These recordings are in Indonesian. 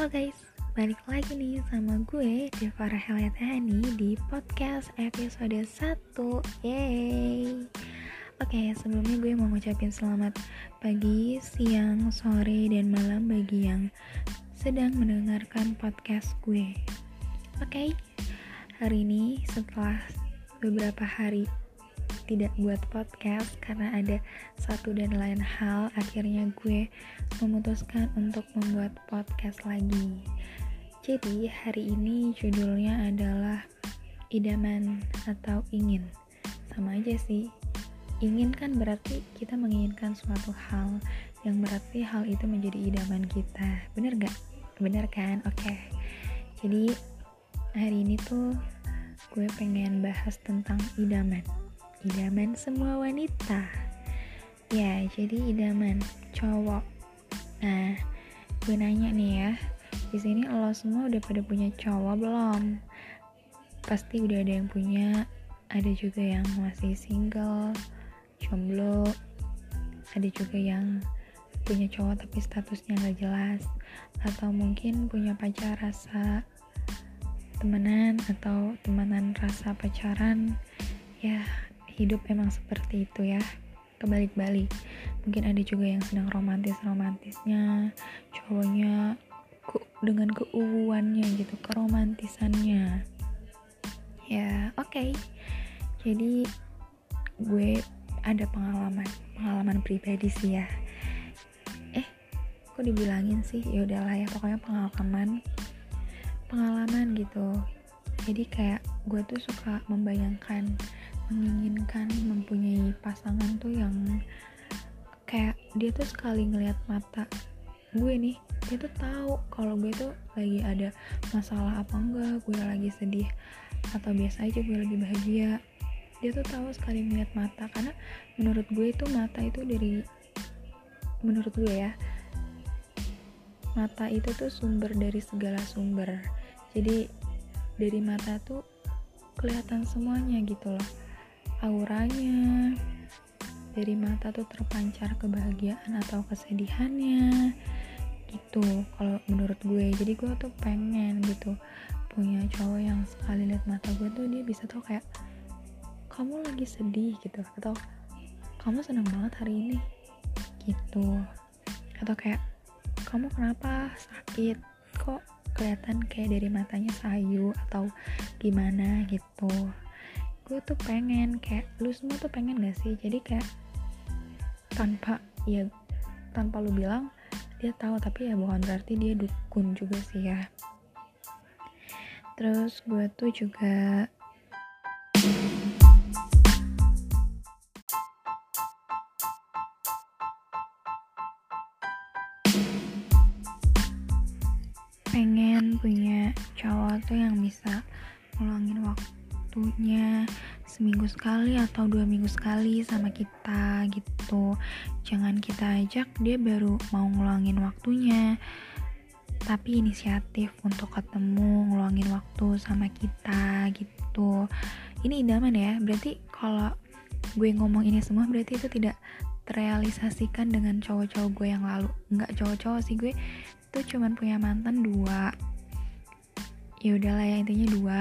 Halo guys, balik lagi nih sama gue Deva Rahel di podcast episode 1 Yeay. Oke, sebelumnya gue mau ngucapin selamat pagi, siang, sore, dan malam bagi yang sedang mendengarkan podcast gue. Oke, hari ini setelah beberapa hari tidak buat podcast karena ada satu dan lain hal akhirnya gue memutuskan untuk membuat podcast lagi jadi hari ini judulnya adalah idaman atau ingin sama aja sih ingin kan berarti kita menginginkan suatu hal yang berarti hal itu menjadi idaman kita bener gak? bener kan? oke okay. jadi hari ini tuh gue pengen bahas tentang idaman idaman semua wanita. Ya jadi idaman cowok. Nah gue nanya nih ya di sini lo semua udah pada punya cowok belum? Pasti udah ada yang punya. Ada juga yang masih single jomblo. Ada juga yang punya cowok tapi statusnya gak jelas. Atau mungkin punya pacar rasa temenan atau temenan rasa pacaran. Ya hidup emang seperti itu ya. Kebalik-balik. Mungkin ada juga yang sedang romantis-romantisnya cowoknya ke, dengan keuuannya gitu keromantisannya. Ya oke. Okay. jadi gue ada pengalaman pengalaman pribadi sih ya. Eh kok dibilangin sih? Ya udahlah ya pokoknya pengalaman. Pengalaman gitu. Jadi kayak gue tuh suka membayangkan menginginkan mempunyai pasangan tuh yang kayak dia tuh sekali ngelihat mata gue nih dia tuh tahu kalau gue tuh lagi ada masalah apa enggak gue lagi sedih atau biasa aja gue lagi bahagia. Dia tuh tahu sekali ngeliat mata karena menurut gue itu mata itu dari menurut gue ya mata itu tuh sumber dari segala sumber. Jadi dari mata tuh kelihatan semuanya gitu loh auranya. Dari mata tuh terpancar kebahagiaan atau kesedihannya. Gitu kalau menurut gue. Jadi gue tuh pengen gitu punya cowok yang sekali lihat mata gue tuh dia bisa tuh kayak kamu lagi sedih gitu. Atau kamu senang banget hari ini gitu. Atau kayak kamu kenapa sakit? Kok kelihatan kayak dari matanya sayu atau gimana gitu gue tuh pengen kayak lu semua tuh pengen gak sih? Jadi kayak tanpa ya tanpa lu bilang dia tahu. Tapi ya bukan berarti dia dukun juga sih ya. Terus gue tuh juga pengen punya cowok tuh yang bisa waktunya seminggu sekali atau dua minggu sekali sama kita gitu. Jangan kita ajak dia baru mau ngeluangin waktunya. Tapi inisiatif untuk ketemu ngeluangin waktu sama kita gitu. Ini idaman ya berarti kalau gue ngomong ini semua berarti itu tidak terrealisasikan dengan cowok-cowok gue yang lalu. Nggak cowok-cowok sih gue tuh cuman punya mantan dua. Ya udahlah ya intinya dua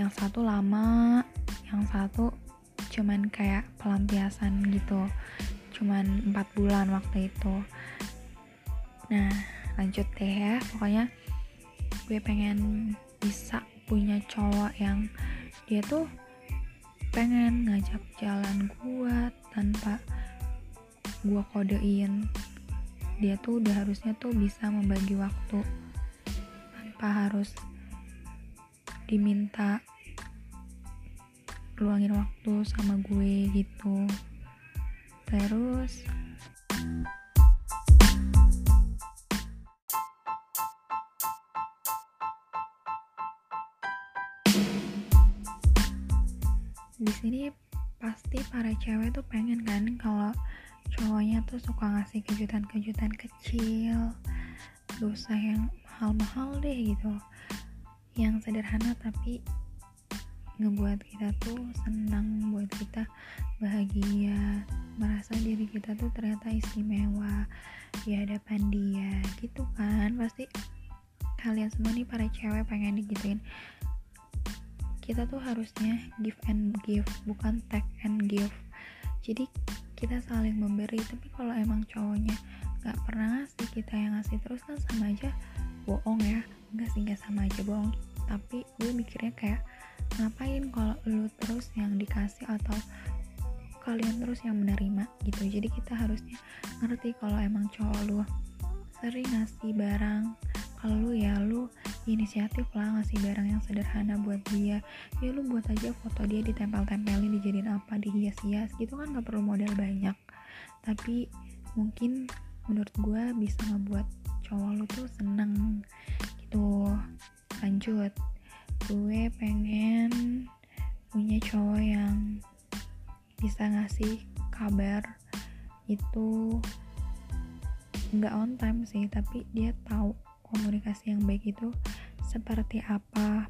yang satu lama yang satu cuman kayak pelampiasan gitu. Cuman empat bulan waktu itu. Nah lanjut deh ya. Pokoknya gue pengen bisa punya cowok yang dia tuh pengen ngajak jalan gue tanpa gue kodein. Dia tuh udah harusnya tuh bisa membagi waktu tanpa harus diminta luangin waktu sama gue gitu. Terus di sini pasti para cewek tuh pengen kan kalau cowoknya tuh suka ngasih kejutan-kejutan kecil dosa yang mahal-mahal deh gitu. Yang sederhana tapi ngebuat kita tuh senang buat kita bahagia merasa diri kita tuh ternyata istimewa di hadapan dia gitu kan? Pasti kalian semua nih para cewek pengen digituin. Kita tuh harusnya give and give bukan take and give. Jadi kita saling memberi tapi kalau emang cowoknya nggak pernah ngasih kita yang ngasih terus kan sama aja bohong ya. Enggak sih nggak sama aja bohong. Tapi gue mikirnya kayak ngapain kalau lu terus yang dikasih atau kalian terus yang menerima gitu. Jadi kita harusnya ngerti kalau emang cowok lu sering ngasih barang kalau lu ya lu inisiatif lah ngasih barang yang sederhana buat dia. Ya lu buat aja foto dia ditempel-tempelin dijadiin apa dihias-hias gitu kan gak perlu modal banyak. Tapi mungkin menurut gue bisa ngebuat cowok lu tuh seneng gitu. Lanjut gue pengen punya cowok yang bisa ngasih kabar itu nggak on time sih tapi dia tahu komunikasi yang baik itu seperti apa.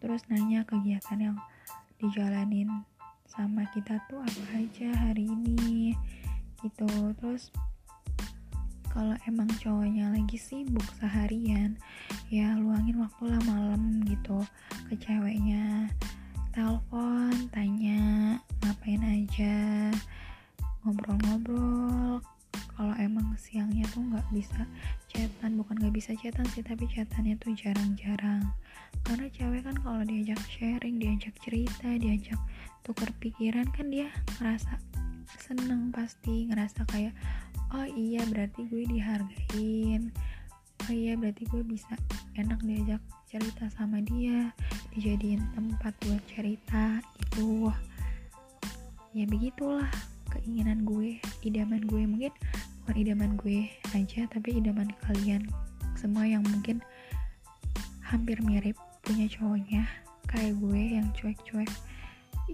Terus nanya kegiatan yang dijalanin sama kita tuh apa aja hari ini gitu. Terus kalau emang cowoknya lagi sibuk seharian ya luangin waktu lah malam gitu ke ceweknya. Telepon tanya ngapain aja? Ngobrol-ngobrol. Kalau emang siangnya tuh nggak bisa chatan bukan nggak bisa chatan sih tapi chatannya tuh jarang-jarang. Karena cewek kan kalau diajak sharing diajak cerita diajak tuker pikiran kan dia ngerasa seneng pasti ngerasa kayak oh iya berarti gue dihargain. Oh iya berarti gue bisa enak diajak cerita sama dia dijadiin tempat buat cerita gitu. Ya begitulah keinginan gue idaman gue. Mungkin bukan idaman gue aja tapi idaman kalian semua yang mungkin hampir mirip punya cowoknya kayak gue yang cuek-cuek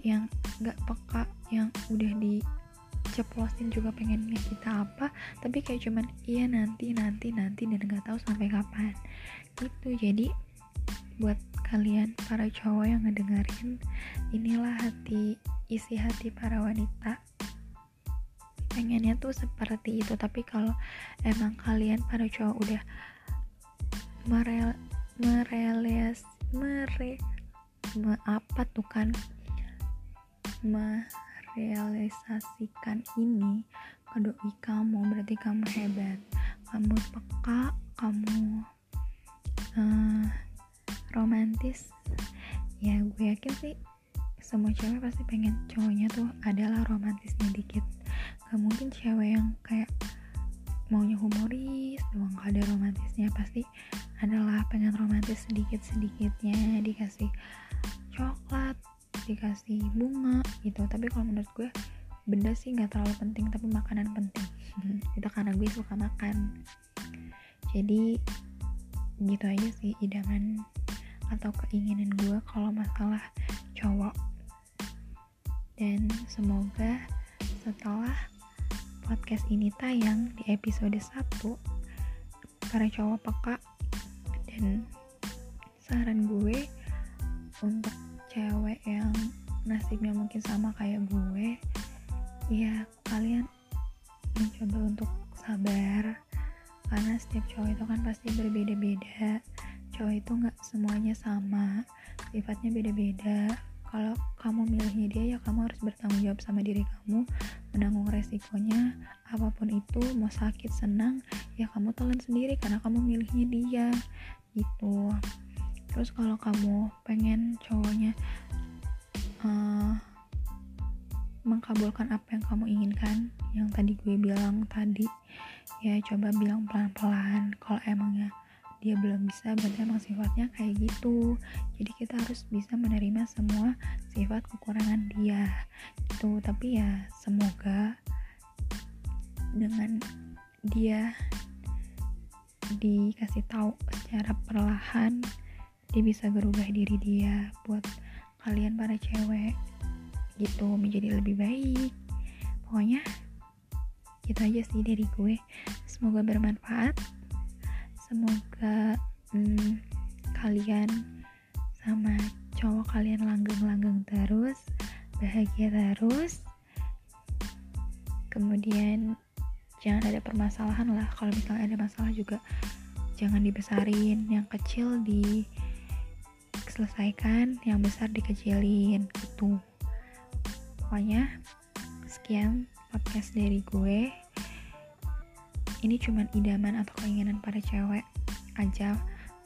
yang gak peka yang udah diceplosin juga pengennya kita apa tapi kayak cuman iya nanti nanti nanti dan gak tahu sampai kapan. Gitu. Jadi buat kalian para cowok yang ngedengerin inilah hati isi hati para wanita. Pengennya tuh seperti itu tapi kalau emang kalian para cowok udah merel mereles mere me, apa tuh kan merealisasikan ini ke doi kamu berarti kamu hebat. Kamu peka kamu uh, romantis. Ya gue yakin sih semua cewek pasti pengen cowoknya tuh adalah romantisnya dikit. Gak mungkin cewek yang kayak maunya humoris doang. Gak ada romantisnya pasti adalah pengen romantis sedikit sedikitnya dikasih coklat dikasih bunga gitu. Tapi kalau menurut gue benda sih nggak terlalu penting tapi makanan penting. Itu karena gue suka makan. Jadi gitu aja sih idaman atau keinginan gue kalau masalah cowok. Dan semoga setelah podcast ini tayang di episode 1 para cowok peka. Dan saran gue untuk cewek yang nasibnya mungkin sama kayak gue ya kalian mencoba untuk sabar. Karena setiap cowok itu kan pasti berbeda-beda. Cowok itu nggak semuanya sama sifatnya beda-beda. Kalau kamu milihnya dia ya kamu harus bertanggung jawab sama diri kamu menanggung resikonya. Apa pun itu mau sakit senang ya kamu telan sendiri karena kamu milihnya dia gitu terus kalau kamu pengen cowoknya uh, mengkabulkan apa yang kamu inginkan yang tadi gue bilang tadi ya coba bilang pelan-pelan kalau emangnya dia belum bisa berarti emang sifatnya kayak gitu. Jadi kita harus bisa menerima semua sifat kekurangan dia gitu. Tapi ya semoga dengan dia dikasih tahu secara perlahan dia bisa berubah diri dia buat kalian para cewek gitu menjadi lebih baik. Pokoknya gitu aja sih dari gue. Semoga bermanfaat. Semoga hmm, kalian sama cowok kalian langgeng-langgeng terus bahagia terus. Kemudian jangan ada permasalahan lah. Kalau misalnya ada masalah juga jangan dibesarin. Yang kecil diselesaikan yang besar dikecilin gitu. Pokoknya sekian podcast dari gue. Ini cuman idaman atau keinginan para cewek aja.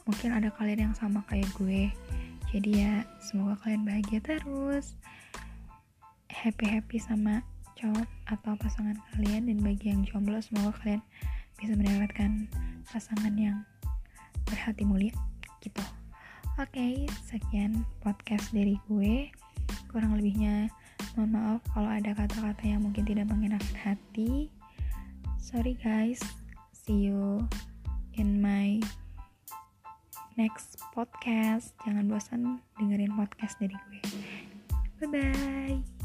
Mungkin ada kalian yang sama kayak gue. Jadi ya semoga kalian bahagia terus. Happy happy sama cowok atau pasangan kalian dan bagi yang jomblo semoga kalian bisa mendapatkan pasangan yang berhati mulia gitu oke okay, sekian podcast dari gue kurang lebihnya mohon maaf kalau ada kata-kata yang mungkin tidak mengenakan hati sorry guys see you in my next podcast. Jangan bosan dengerin podcast dari gue. Bye bye.